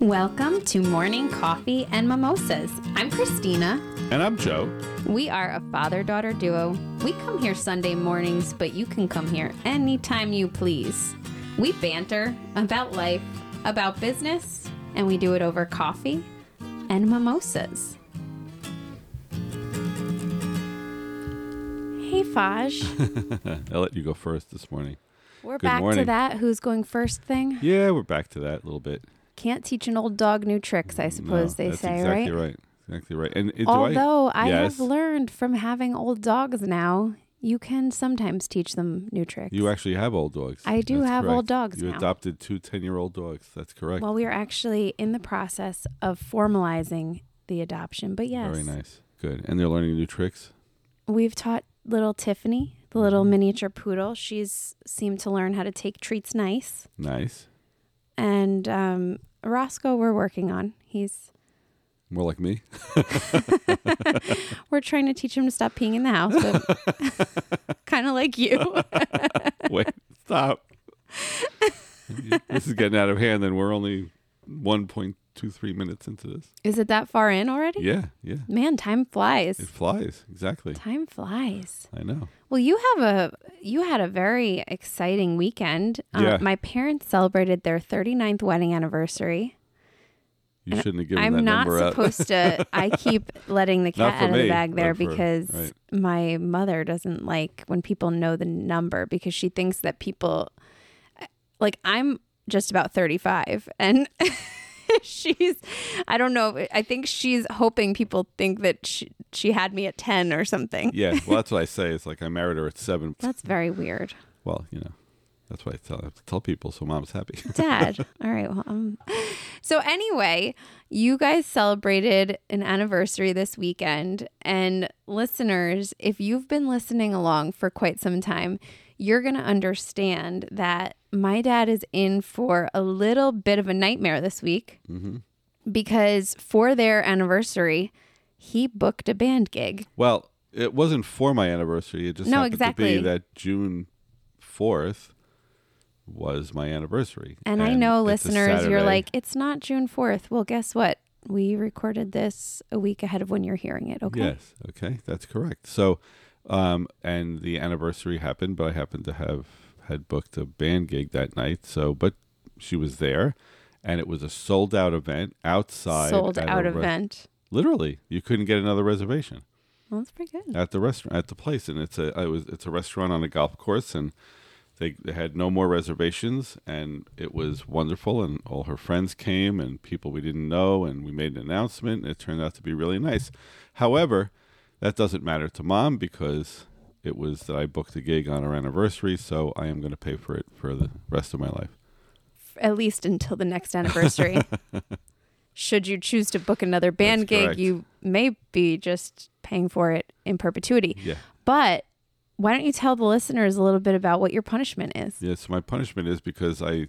Welcome to Morning Coffee and Mimosas. I'm Christina. And I'm Joe. We are a father daughter duo. We come here Sunday mornings, but you can come here anytime you please. We banter about life, about business, and we do it over coffee and mimosas. Hey, Faj. I'll let you go first this morning. We're Good back to that who's going first thing. Yeah, we're back to that a little bit. Can't teach an old dog new tricks, I suppose No, they that's say, exactly right? right. Exactly right. And it, Although I, Yes. have learned from having old dogs now, you can sometimes teach them new tricks. you actually have old dogs. I do That's have correct. old dogs You now. adopted two 10 year old dogs. That's correct. well, we are actually in the process of formalizing the adoption, but yes, Very nice. Good. And they're learning new tricks. we've taught little Tiffany, the little miniature poodle. She's seemed to learn how to take treats nice, Nice. and um, Roscoe, we're working on. He's More like me. we're trying to teach him to stop peeing in the house, but kind of like you. Wait, stop. this is getting out of hand, and we're only 1.23 minutes into this. Is it that far in already? Yeah, yeah. Man, time flies. It flies. Exactly. Time flies. I know. Well, you have a you had a very exciting weekend. Uh, Yeah. my parents celebrated their 39th wedding anniversary. You shouldn't have given I'm that not number supposed to. I keep letting the cat out of the bag there for- because right. my mother doesn't like when people know the number because she thinks that people like I'm just about 35 and she's I don't know I think she's hoping people think that she, she had me at 10 or something. Yeah, well, that's what I say. It's like I married her at seven. That's very weird. Well, you know, that's why I tell, I have to tell people so mom's happy. Dad. All right. Well, um, so anyway, you guys celebrated an anniversary this weekend, and listeners, if you've been listening along for quite some time, you're going to understand that my dad is in for a little bit of a nightmare this week mm-hmm. because for their anniversary, he booked a band gig. well, it wasn't for my anniversary. It just No, happened exactly. to be that June 4th was my anniversary. And, I know listeners, you're like, it's not June 4th. Well, guess what? We recorded this a week ahead of when you're hearing it. Okay. Yes, okay, that's correct. So, um, and the anniversary happened, but I happened to have had booked a band gig that night. So, but she was there, and it was a sold out event outside. Sold out re- event. Literally, you couldn't get another reservation. Well, that's pretty good. at the restaurant at the place and it's a it was it's a restaurant on a golf course and they, they had no more reservations and it was wonderful and all her friends came and people we didn't know and we made an announcement and it turned out to be really nice however that doesn't matter to mom because it was that I booked a gig on our anniversary so I am going to pay for it for the rest of my life At least until the next anniversary. Should you choose to book another band That's gig, correct. you may be just paying for it in perpetuity. yeah But why don't you tell the listeners a little bit about what your punishment is? Yes, my punishment is because I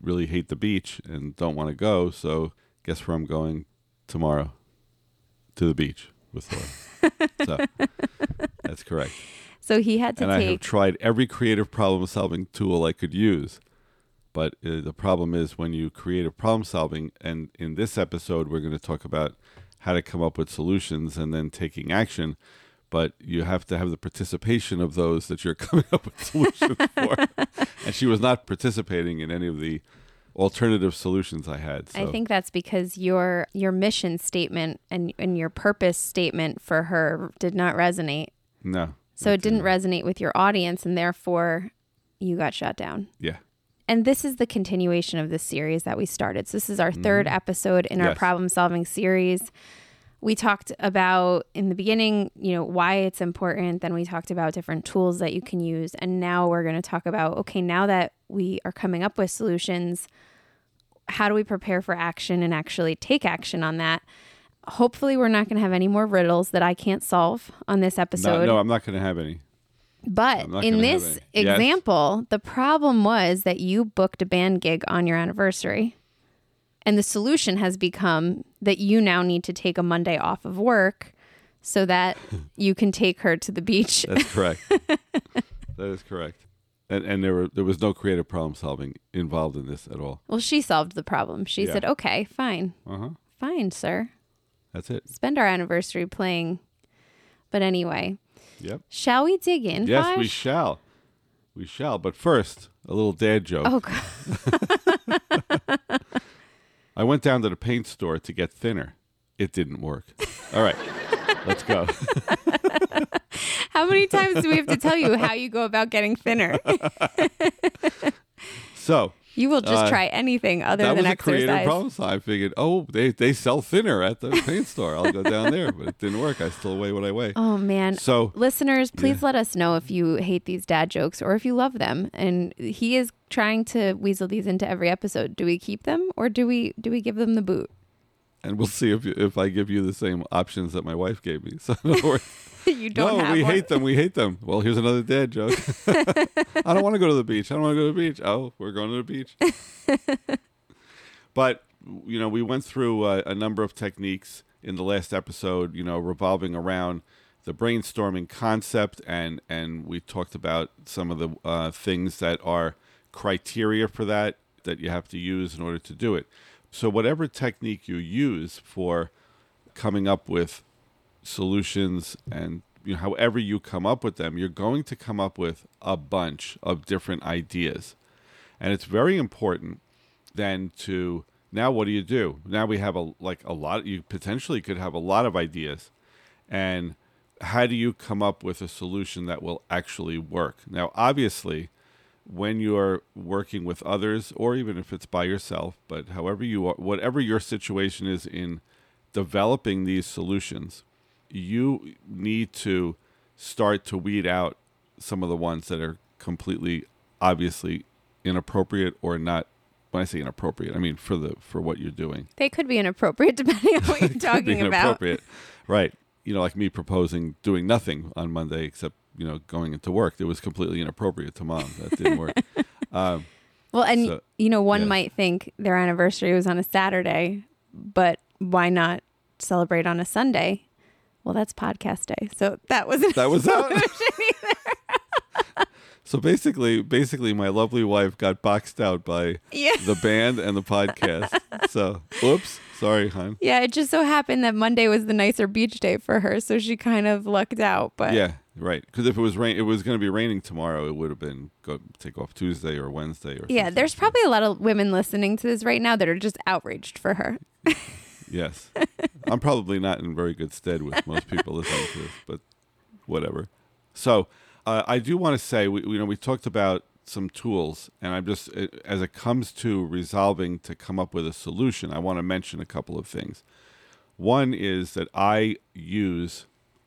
really hate the beach and don't want to go. So guess where I'm going tomorrow? To the beach with Laura. so that's correct. So he had to and I have tried every creative problem solving tool I could use. But uh, the problem is when you creative problem solving, and in this episode, we're going to talk about how to come up with solutions and then taking action. But you have to have the participation of those that you're coming up with solutions for. and she was not participating in any of the alternative solutions I had. So I think that's because your your mission statement and, and your purpose statement for her did not resonate. no. So it didn't resonate with your audience, and therefore you got shut down. Yeah. and this is the continuation of this series that we started. So this is our third episode in our Mm-hmm. Problem solving series. We talked about in the beginning, you know, why it's important. Then we talked about different tools that you can use. And now we're going to talk about okay, now that we are coming up with solutions, how do we prepare for action and actually take action on that? Hopefully, we're not going to have any more riddles that I can't solve on this episode. No, no, I'm not going to have any. But in this any. Yes. example, the problem was that you booked a band gig on your anniversary. And the solution has become that you now need to take a Monday off of work so that you can take her to the beach. That's correct. that is correct. And and there were there was no creative problem solving involved in this at all. Well, she solved the problem. She Yeah. said, "Okay, fine, Uh huh. fine, sir. That's it. Spend our anniversary playing." But anyway, Yep. shall we dig in? Yes, we shall. We shall. But first, a little dad joke. Oh God. I went down to the paint store to get thinner. It didn't work. All right, let's go. How many times do we have to tell you how you go about getting thinner? So You will just Uh, try anything other that than was a creative exercise. problem. So I figured, oh, they they sell thinner at the paint store. I'll go down there. But it didn't work. I still weigh what I weigh. Oh man. So Listeners, please let us know if you hate these dad jokes or if you love them. And he is trying to weasel these into every episode. Do we keep them or do we do we give them the boot? And we'll see if if I give you the same options that my wife gave me. So in other words, you don't no, we one. hate them. We hate them. Well, here's another dad joke. I don't want to go to the beach. I don't want to go to the beach. Oh, we're going to the beach. but you know, we went through uh, a number of techniques in the last episode. You know, revolving around the brainstorming concept, and and we talked about some of the uh, things that are criteria for that that you have to use in order to do it. So whatever technique you use for coming up with solutions and you know, however you come up with them, you're going to come up with a bunch of different ideas. And it's very important then to now what do you do? Now we have a like a lot you potentially could have a lot of ideas. And how do you come up with a solution that will actually work? Now obviously when you're working with others or even if it's by yourself, but however you are whatever your situation is in developing these solutions, you need to start to weed out some of the ones that are completely obviously inappropriate or not when I say inappropriate, I mean for the for what you're doing. They could be inappropriate depending on what you're talking about. inappropriate. Right. You know, like me proposing doing nothing on Monday except, you know, going into work. It was completely inappropriate to mom. That didn't work. um, Well, and So- you know, one yes. might think their anniversary was on a Saturday, but why not celebrate on a Sunday? Well, that's podcast day. So that was that was out. So basically, basically, my lovely wife got boxed out by Yeah. the band and the podcast. So, oops, sorry, hon. Yeah, it just so happened that Monday was the nicer beach day for her, so she kind of lucked out. But Yeah, right. Because if it was rain, it was going to be raining tomorrow. It would have been go take off Tuesday or Wednesday or yeah, there's probably a lot of women listening to this right now that are just outraged for her. yes. I'm probably not in very good stead with most people listening to this, but whatever. So uh, I do want to say, we, you know, we talked about some tools, and I'm just uh, as it comes to resolving to come up with a solution, I want to mention a couple of things. One is that I use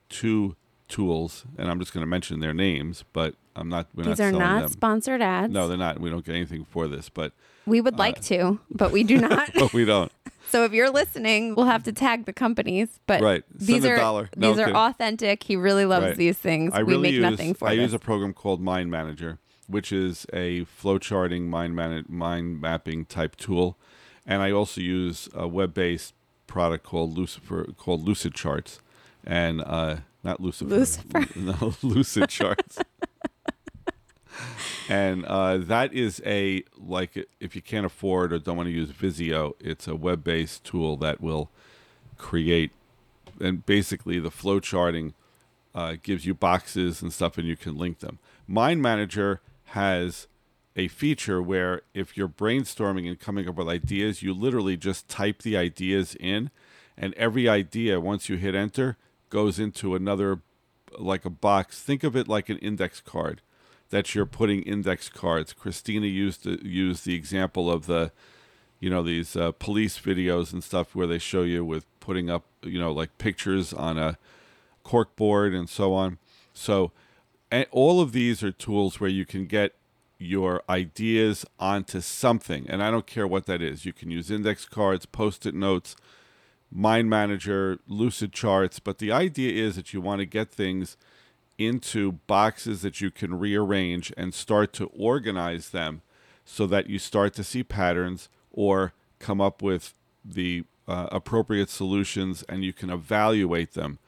two tools, and I'm just going to mention their names, but I'm not. We're These not are selling not them. sponsored ads. No, they're not. We don't get anything for this, but we Uh, would like to, but we do not. but we don't. so if you're listening, we'll have to tag the companies. But Right. These are. No, these are authentic. He really loves Right. these things. I we really make use, nothing for I this. use a program called Mind Manager, which is a flowcharting mind man- mind mapping type tool, and I also use a web-based product called Lucifer called Lucid Charts, and uh, not Lucifer, Lucifer. no Lucid Charts. And uh, that is a like if you can't afford or don't want to use Visio, it's a web-based tool that will create and basically the flow charting uh, gives you boxes and stuff and you can link them. Mind manager has a feature where if you're brainstorming and coming up with ideas you literally just type the ideas in and every idea once you hit enter goes into another like a box. Think of it like an index card that you're putting index cards. Christina used to use the example of the you know these uh, police videos and stuff where they show you with putting up you know like pictures on a cork board and so on. So all of these are tools where you can get your ideas onto something. And i don't care what that is. You can use index cards post-it notes mind manager lucid charts. But the idea is that you want to get things into boxes that you can rearrange and start to organize them so that you start to see patterns or come up with the uh, appropriate solutions and you can evaluate them.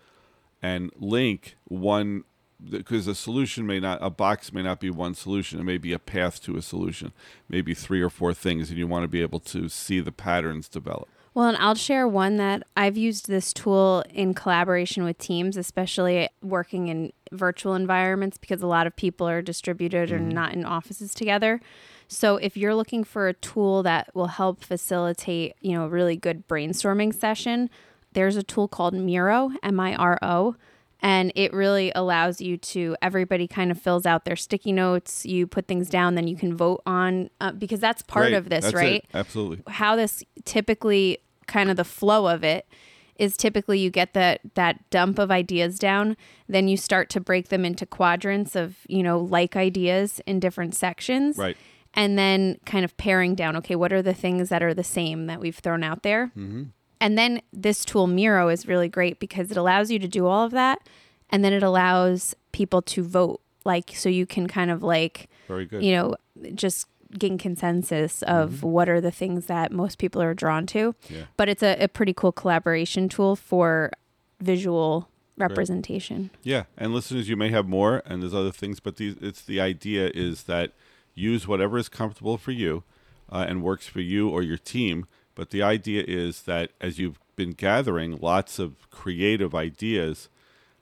And link one because a solution may not a box may not be one solution. It may be a path to a solution maybe three or four things and you want to be able to see the patterns develop Well, and I'll share one that I've used this tool in collaboration with teams, especially working in virtual environments because a lot of people are distributed or mm-hmm. not in offices together. So if you're looking for a tool that will help facilitate, you know, a really good brainstorming session, there's a tool called Miro, M I R O, and it really allows you to everybody kind of fills out their sticky notes, you put things down, then you can vote on uh, because that's part Right, of this, that's it. right? absolutely how this typically kind of the flow of it is typically you get that that dump of ideas down then you start to break them into quadrants of you know like ideas in different sections right and then kind of paring down okay what are the things that are the same that we've thrown out there mm-hmm. And then this tool miro is really great because it allows you to do all of that and then it allows people to vote like so you can kind of like very good you know, just gain consensus of what are the things that most people are drawn to. Yeah. But it's a, a pretty cool collaboration tool for visual representation. Yeah, and listeners, you may have more, and there's other things, but these, it's the idea is that use whatever is comfortable for you uh, and works for you or your team. But the idea is that as you've been gathering lots of creative ideas,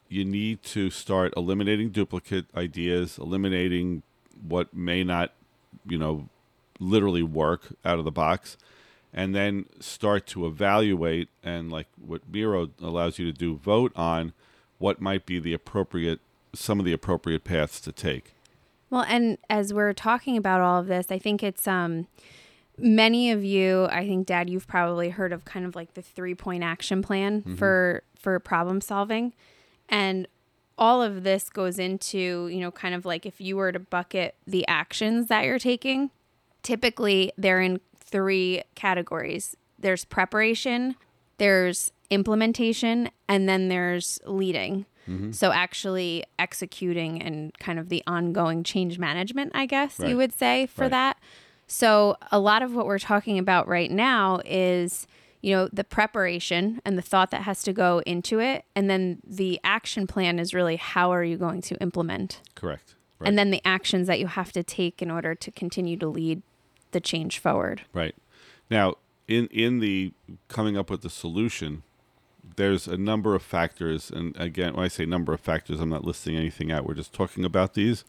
you need to start eliminating duplicate ideas, eliminating what may not, you know, literally work out of the box, and then start to evaluate and like what Miro allows you to do, vote on what might be the appropriate, some of the appropriate paths to take. Well, and as we're talking about all of this, I think it's um many of you, I think dad you've probably heard of kind of like the 3-point action plan mm-hmm. for for problem solving. And all of this goes into, you know, kind of like if you were to bucket the actions that you're taking, typically they're in three categories. There's preparation, there's implementation, and then there's leading. Mm-hmm. So actually executing and kind of the ongoing change management, I guess Right. you would say for Right. that. So a lot of what we're talking about right now is you know the preparation and the thought that has to go into it and then the action plan is really how are you going to implement Correct. Right. and then the actions that you have to take in order to continue to lead the change forward Right. Now, in in the coming up with the solution, there's a number of factors, and again, when I say number of factors, I'm not listing anything out. We're just talking about these.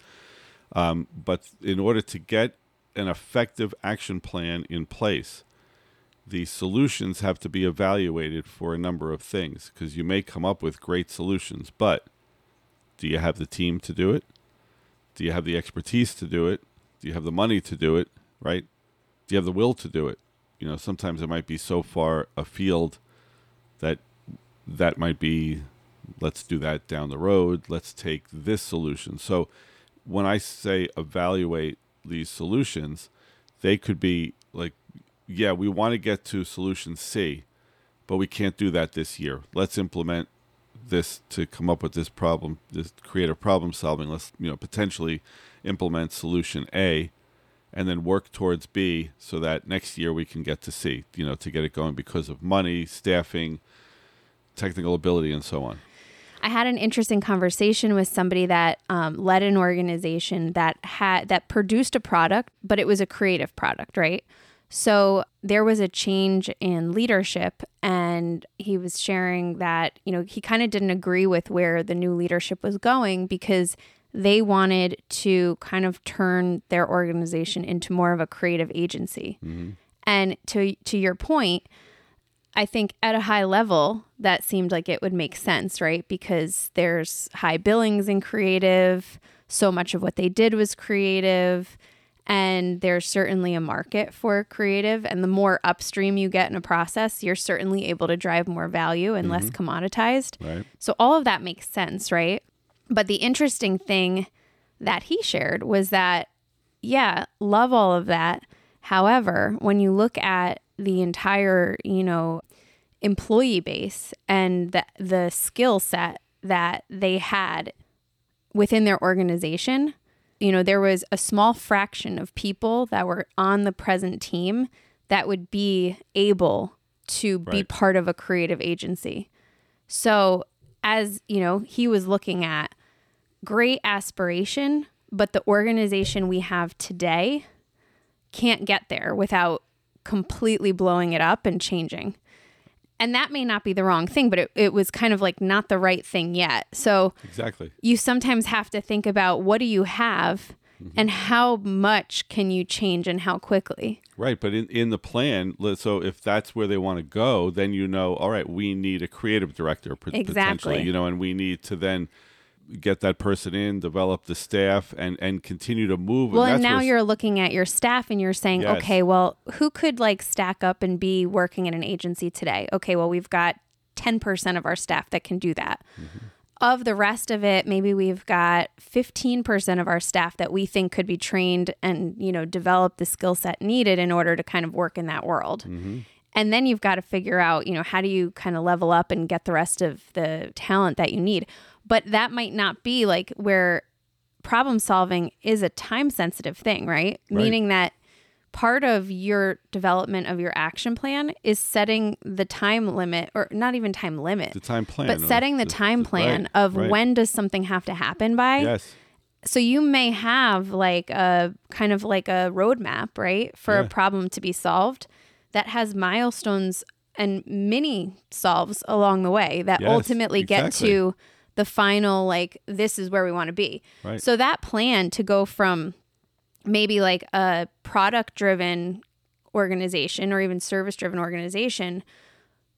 Um, but in order to get an effective action plan in place, the solutions have to be evaluated for a number of things because you may come up with great solutions, but do you have the team to do it? Do you have the expertise to do it? Do you have the money to do it? Right? Do you have the will to do it? You know, sometimes it might be so far afield that that might be let's do that down the road. Let's take this solution. So when I say evaluate these solutions, they could be like, yeah, we want to get to solution C, but we can't do that this year. Let's implement this to come up with this problem, this creative problem solving. Let's, you know, potentially implement solution A and then work towards B so that next year we can get to C, you know, to get it going because of money, staffing, technical ability, and so on. I had an interesting conversation with somebody that um, led an organization that had that produced a product, but it was a creative product, right? So there was a change in leadership, and he was sharing that you know he kind of didn't agree with where the new leadership was going because they wanted to kind of turn their organization into more of a creative agency. And to to your point, I think at a high level, that seemed like it would make sense, right? Because there's high billings in creative. So much of what they did was creative. And there's certainly a market for creative. And the more upstream you get in a process, you're certainly able to drive more value and less mm-hmm. commoditized. Right. So all of that makes sense, right? But the interesting thing that he shared was that, yeah, love all of that. However, when you look at the entire, you know, employee base and the, the skill set that they had within their organization, you know, there was a small fraction of people that were on the present team that would be able to be part of a creative agency. So, as you know, he was looking at great aspiration, but the organization we have today can't get there without completely blowing it up and changing. And that may not be the wrong thing, but it, it was kind of like not the right thing yet. So Exactly. you sometimes have to think about what do you have mm-hmm. and how much can you change and how quickly. Right, but in, in the plan, so if that's where they want to go, then you know, all right, we need a creative director p- Exactly. potentially, you know, and we need to then get that person in, develop the staff, and and continue to move. Well, and that's now you're looking at your staff and you're saying, Yes. okay, well, who could like stack up and be working in an agency today? Okay, well, we've got 10% of our staff that can do that. Mm-hmm. Of the rest of it, maybe we've got 15% of our staff that we think could be trained and, you know, develop the skill set needed in order to kind of work in that world. Mm-hmm. And then you've got to figure out, you know, how do you kind of level up and get the rest of the talent that you need? But that might not be like where problem solving is a time sensitive thing, right? Right. Meaning that part of your development of your action plan is setting the time limit or not even time limit, the time plan, but setting the time plan right, of right. when does something have to happen by. Yes, So you may have like a kind of like a roadmap, right, for a problem to be solved that has milestones and mini solves along the way that Yes, ultimately get exactly. to the final like this is where we want to be. Right. So that plan to go from maybe like a product driven organization or even service driven organization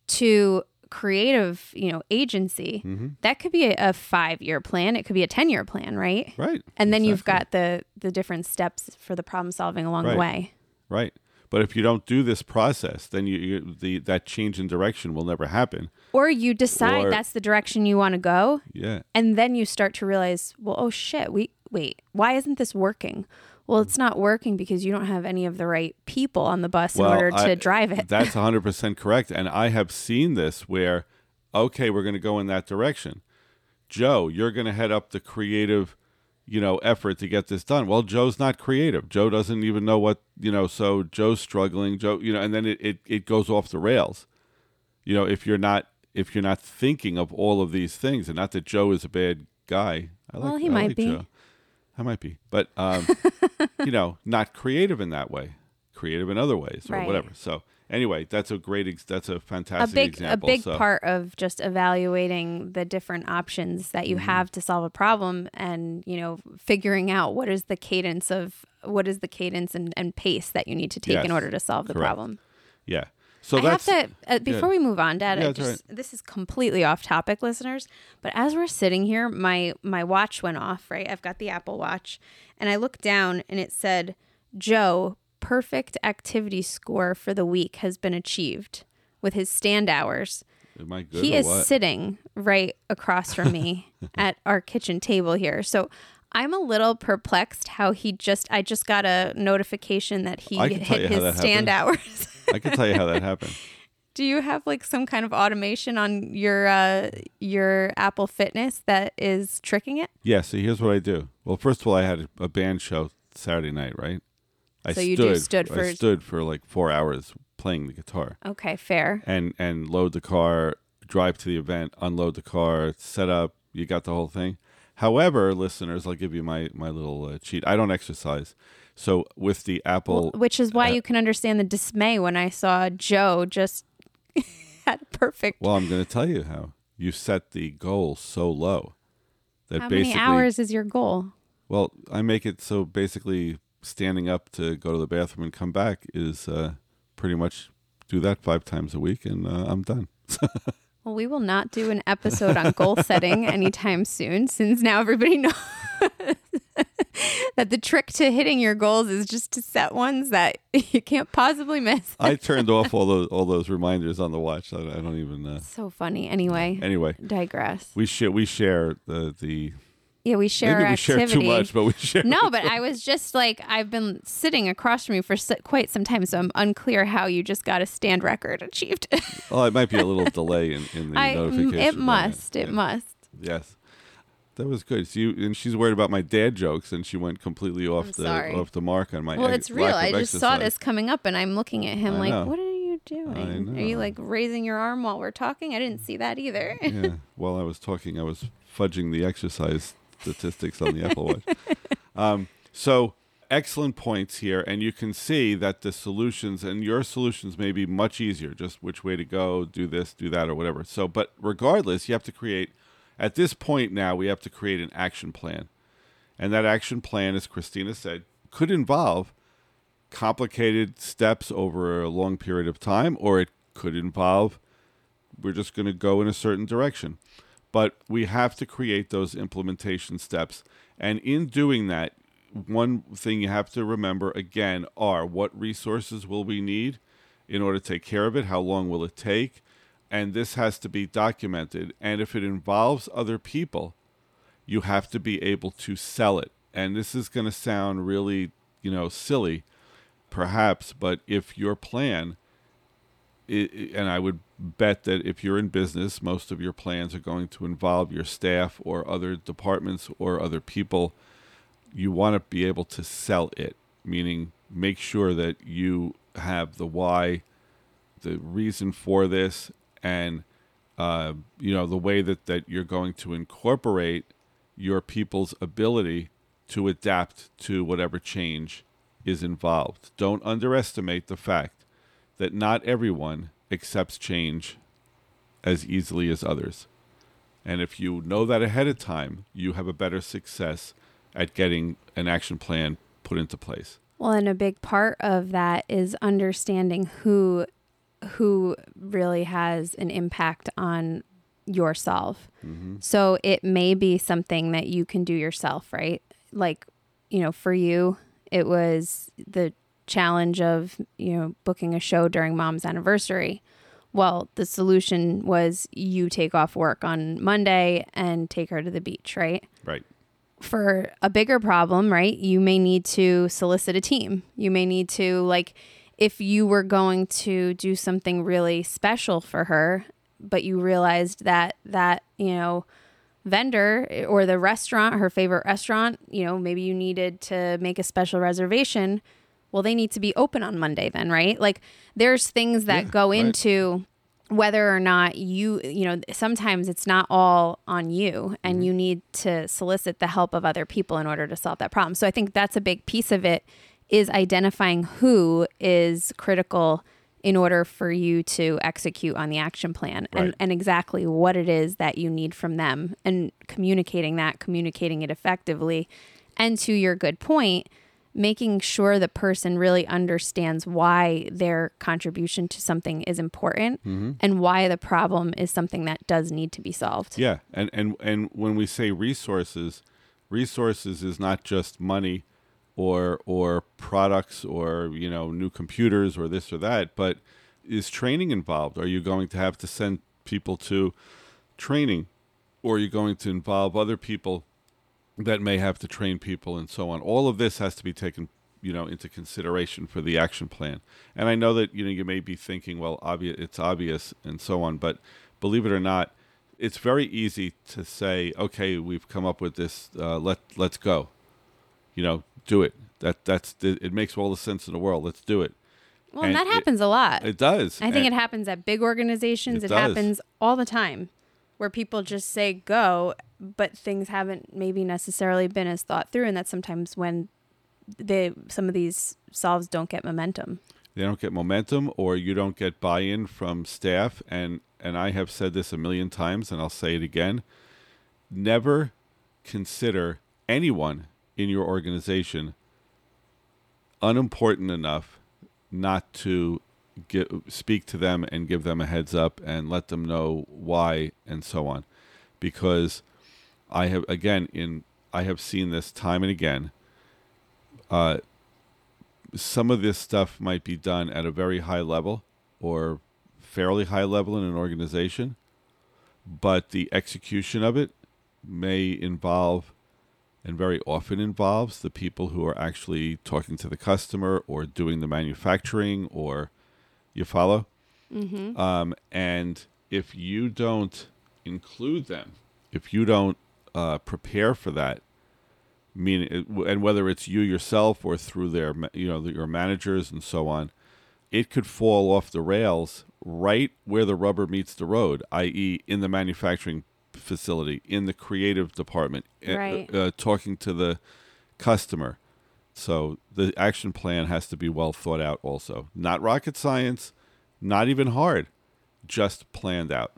to creative, you know, agency, Mm-hmm. that could be a, a 5-year plan, it could be a 10-year plan, right? right, And then you've got the the different steps for the problem solving along Right. the way. right. But if you don't do this process, then you, you the that change in direction will never happen. Or you decide Or- that's the direction you want to go Yeah, and then you start to realize, well, oh shit, we wait, why isn't this working? Well, it's not working because you don't have any of the right people on the bus in order to I- drive it. That's 100% correct. And I have seen this where, okay, we're going to go in that direction. Joe, you're going to head up the creative, you know, effort to get this done. Well, Joe's not creative. Joe doesn't even know what, you know, so Joe's struggling. Joe, you know, and then it, it, it goes off the rails. You know, if you're not if you're not thinking of all of these things, and not that Joe is a bad guy. I Well, like, he I might like be. Joe. I might be, but um, you know, not creative in that way. Creative in other ways, or Right. whatever. So anyway, that's a great. Ex- that's a a fantastic big example. a big so, part of just evaluating the different options that you Mm-hmm. have to solve a problem and you know figuring out what is the cadence of what is the cadence and, and pace that you need to take in order to solve the correct. problem Yeah. So I have that's to uh, before we move on, Dad. Yeah, just this is completely off topic, listeners. But as we're sitting here, my my watch went off. Right, I've got the Apple Watch, and I looked down, and it said, "Joe, perfect activity score for the week has been achieved with his stand hours." am I good he is what? sitting right across from me at our kitchen table here. So. I'm a little perplexed how he just I just got a notification that he I can tell you hit his stand happened. hours. I can tell you how that happened. Do you have like some kind of automation on your uh, your Apple Fitness that is tricking it? Yeah. So here's what I do. Well, first of all, I had a band show Saturday night, right? I So you do stood I for- stood for like four hours playing the guitar. Okay, fair. and and load the car, drive to the event, unload the car, set up. You got the whole thing. However, listeners, I'll give you my my little uh, cheat. I don't exercise, so with the Apple, Which is why uh, you can understand the dismay when I saw Joe just had perfect. well, I'm going to tell you how you set the goal so low that How many basically, hours is your goal? well, I make it so basically standing up to go to the bathroom and come back is uh, pretty much do that five times a week, and uh, I'm done. Well, we will not do an episode on goal setting anytime soon, since now everybody knows that the trick to hitting your goals is just to set ones that you can't possibly miss. I turned off all those all those reminders on the watch. I, I don't even. Uh, So funny. Anyway, anyway, digress. we share we share the the Yeah, we share maybe our we share too much, but we share. no, but I was just like, I've been sitting across from you for quite some time, so I'm unclear how you just got a stand record achieved. Well, it might be a little delay in, in the I, mm, notification. it must, yeah. it must. Yes, that was good. So you and she's worried about my dad jokes, and she went completely off I'm the sorry. off the mark on my. Well, it's real. I just saw this coming up, and I'm looking at him I like, know. what are you doing? Are you like raising your arm while we're talking? I didn't see that either. yeah. While I was talking, I was fudging the exercise statistics on the Apple Watch. Um, so excellent points here, and you can see that the solutions and your solutions may be much easier. Just which way to go, do this, do that, or whatever. So, but regardless, you have to create. At this point now, we have to create an action plan, and that action plan, as Christina said, could involve complicated steps over a long period of time, or it could involve we're just going to go in a certain direction. But we have to create those implementation steps. And in doing that, one thing you have to remember again are what resources will we need in order to take care of it? How long will it take? And this has to be documented. And if it involves other people, you have to be able to sell it. And this is going to sound really, you know, silly, perhaps, but if your plan, and I would bet that if you're in business, most of your plans are going to involve your staff or other departments or other people you want to be able to sell it, meaning make sure that you have the why, the reason for this, and uh, you know the way that that you're going to incorporate your people's ability to adapt to whatever change is involved. Don't underestimate the fact that not everyone accepts change as easily as others. And if you know that ahead of time, you have a better success at getting an action plan put into place. Well, and a big part of that is understanding who who really has an impact on yourself. Mm-hmm. So it may be something that you can do yourself, right? Like, you know, for you, it was the challenge of, you know, booking a show during mom's anniversary. Well, the solution was you take off work on Monday and take her to the beach, right? Right for a bigger problem, right, you may need to solicit a team. You may need to, like, if you were going to do something really special for her, but you realized that that, you know, vendor or the restaurant, her favorite restaurant, you know, maybe you needed to make a special reservation. Well, they need to be open on Monday then, right? Like there's things that yeah, go right. into whether or not you you know sometimes it's not all on you and mm-hmm. you need to solicit the help of other people in order to solve that problem so i think that's a big piece of it is identifying who is critical in order for you to execute on the action plan right. and, and exactly what it is that you need from them and communicating that communicating it effectively and to your good point making sure the person really understands why their contribution to something is important mm-hmm. and why the problem is something that does need to be solved. Yeah, and and and when we say resources, resources is not just money or or products or you know new computers or this or that, but is training involved? Are you going to have to send people to training or are you going to involve other people that may have to train people and so on. All of this has to be taken, you know, into consideration for the action plan. And I know that you know you may be thinking, well, obvious, it's obvious and so on, but believe it or not, it's very easy to say, okay, we've come up with this. Uh, let let's go. You know, do it. That that's it makes all the sense in the world. Let's do it. Well, and that happens it, a lot. It does. I think and it happens at big organizations. It, it happens all the time where people just say go, but things haven't maybe necessarily been as thought through, and that's sometimes when they some of these solves don't get momentum. They don't get momentum, or you don't get buy-in from staff. And and I have said this a million times, and I'll say it again: never consider anyone in your organization unimportant enough not to speak to them and give them a heads up and let them know why and so on. Because i have again in i have seen this time and again. Uh, some of this stuff might be done at a very high level or fairly high level in an organization but the execution of it may involve and very often involves the people who are actually talking to the customer or doing the manufacturing or you follow? Mm-hmm. Um, and if you don't include them, if you don't uh, prepare for that, meaning, and whether it's you yourself or through their, you know, your managers and so on, it could fall off the rails right where the rubber meets the road, i.e., in the manufacturing facility, in the creative department, uh, uh, talking to the customer. So the action plan has to be well thought out. Also, not rocket science, not even hard, just planned out.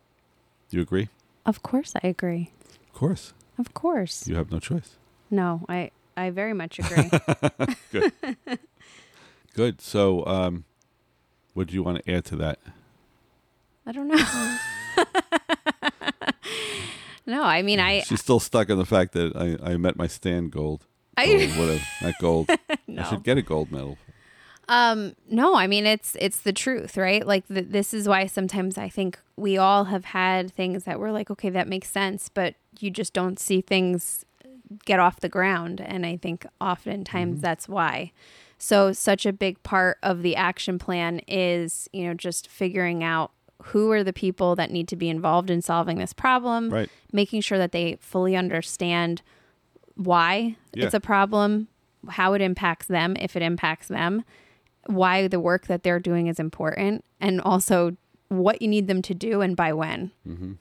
You agree? Of course, I agree. Of course. Of course. You have no choice. No, I I very much agree. Good. Good. So, um, what do you want to add to that? I don't know. no, I mean I She's still stuck on the fact that I, I met my stand gold. I- Gold, whatever, not gold. I should get a gold medal. Um, no, I mean it's it's the truth, right? Like th- this is why sometimes I think we all have had things that we're like, okay, that makes sense, but you just don't see things get off the ground, and I think oftentimes that's why. So such a big part of the action plan is, you know, just figuring out who are the people that need to be involved in solving this problem, Right. making sure that they fully understand why Yeah. it's a problem, how it impacts them, if it impacts them, why the work that they're doing is important, and also what you need them to do and by when. Mm-hmm.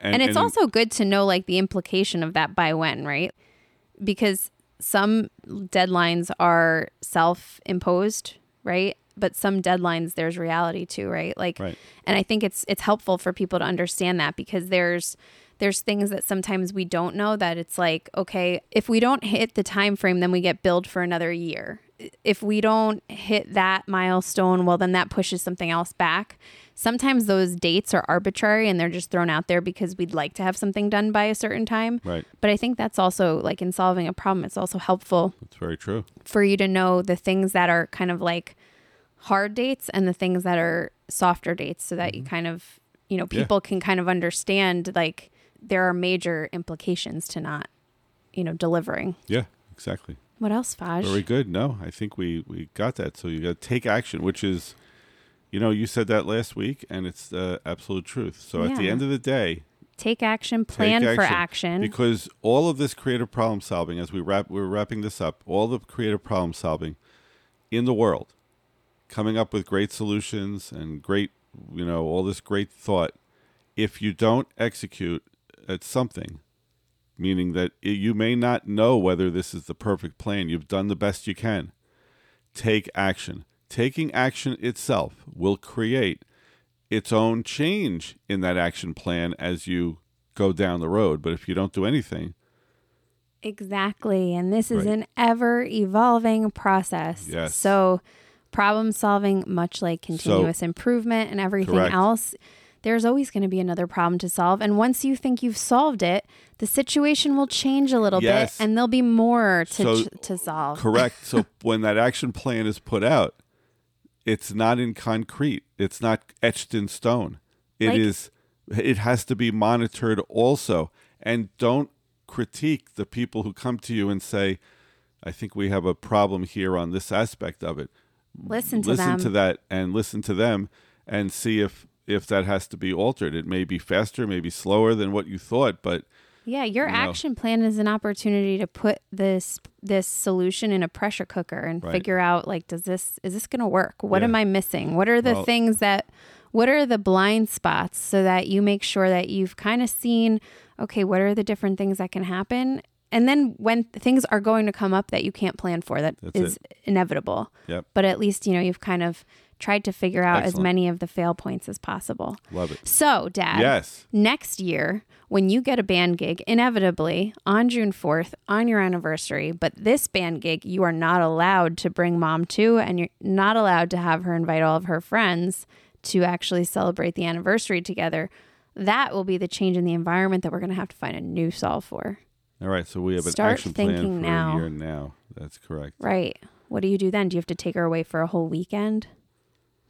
And, it's also good to know like the implication of that by when, right? Because some deadlines are self imposed, right? But some deadlines there's reality to, right? Like Right. and I think it's it's helpful for people to understand that because there's there's things that sometimes we don't know that it's like okay if we don't hit the time frame then we get billed for another year if we don't hit that milestone well then that pushes something else back sometimes those dates are arbitrary and they're just thrown out there because we'd like to have something done by a certain time right. but i think that's also like in solving a problem it's also helpful It's very true. for you to know the things that are kind of like hard dates and the things that are softer dates so that you kind of you know Mm-hmm. Yeah. people can kind of understand like there are major implications to not you know delivering Yeah, exactly. what else Faj? Very good. No, I think we we got that. So you got to take action, which is, you know, you said that last week, and it's the absolute truth. So at the end of the day, take action take plan for action because all of this creative problem solving, as we wrap, we're wrapping this up. All the creative problem solving in the world, coming up with great solutions and great, you know, all this great thought. If you don't execute at something, meaning that you may not know whether this is the perfect plan. You've done the best you can. Take action. Taking action itself will create its own change in that action plan as you go down the road. But if you don't do anything, Exactly. And this is Right. an ever evolving process. Yes. So, problem solving, much like continuous improvement and everything Correct. else, there's always going to be another problem to solve. And once you think you've solved it, the situation will change a little Yes. bit and there'll be more to, So- to solve. correct. so when that action plan is put out, it's not in concrete. It's not etched in stone. It Like- is. It has to be monitored also. And don't critique the people who come to you and say, "I think we have a problem here on this aspect of it." Listen to them. listen them. to that and listen to them and see if if that has to be altered. It may be faster, maybe slower than what you thought, but Yeah, your you know. action plan is an opportunity to put this this solution in a pressure cooker and Right. figure out like does this is this going to work? What Yeah. am I missing? What are the Well- things that what are the blind spots so that you make sure that you've kind of seen okay, what are the different things that can happen? And then when things are going to come up that you can't plan for That's is inevitable. Yep. But at least, you know, you've kind of tried to figure out as many of the fail points as possible. love it. So, dad, Yes. next year when you get a band gig inevitably on June 4th on your anniversary but this band gig you are not allowed to bring mom to and you're not allowed to have her invite all of her friends to actually celebrate the anniversary together that will be the change in the environment that we're going to have to find a new solve for All right, so we have an Start action plan thinking for now. a year now. That's correct. right what do you do then do you have to take her away for a whole weekend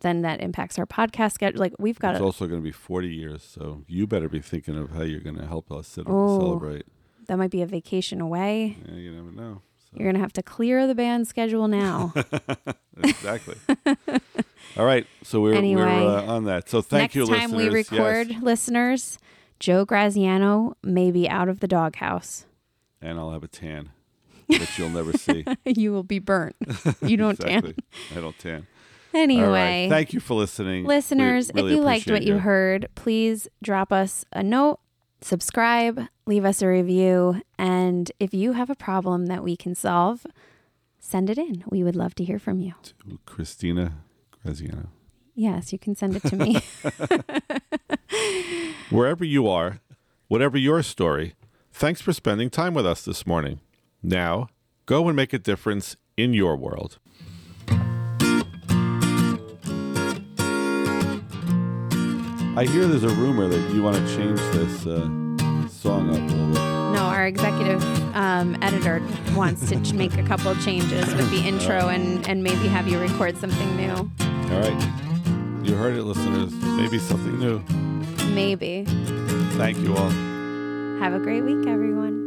then that impacts our podcast schedule like we've got It's to also going to be 40 years, so you better be thinking of how you're going to help us sit Oh. celebrate. that might be a vacation away Yeah, you never know. So. you're going to have to clear the band schedule now exactly. All right, so we're, Anyway, we're uh, on that. So thank Next you, time we listeners. Yes. record, listeners, Joe Graziano may be out of the doghouse. and I'll have a tan, which you'll never see. you will be burnt. You don't exactly. I don't tan. Anyway, right. Thank you for listening, listeners, really if you liked what you heard, please drop us a note subscribe, leave us a review, and if you have a problem that we can solve, send it in. We would love to hear from you. To Christina Graziano. Yes, you can send it to me. Wherever you are, whatever your story, thanks for spending time with us this morning. Now, go and make a difference in your world. I hear there's a rumor that you want to change this uh, song up a little bit. no, our executive um, editor wants to ch- make a couple of changes with the intro and, and maybe have you record something new. All right. You heard it, listeners. Maybe something new. Maybe. Thank you all. Have a great week, everyone.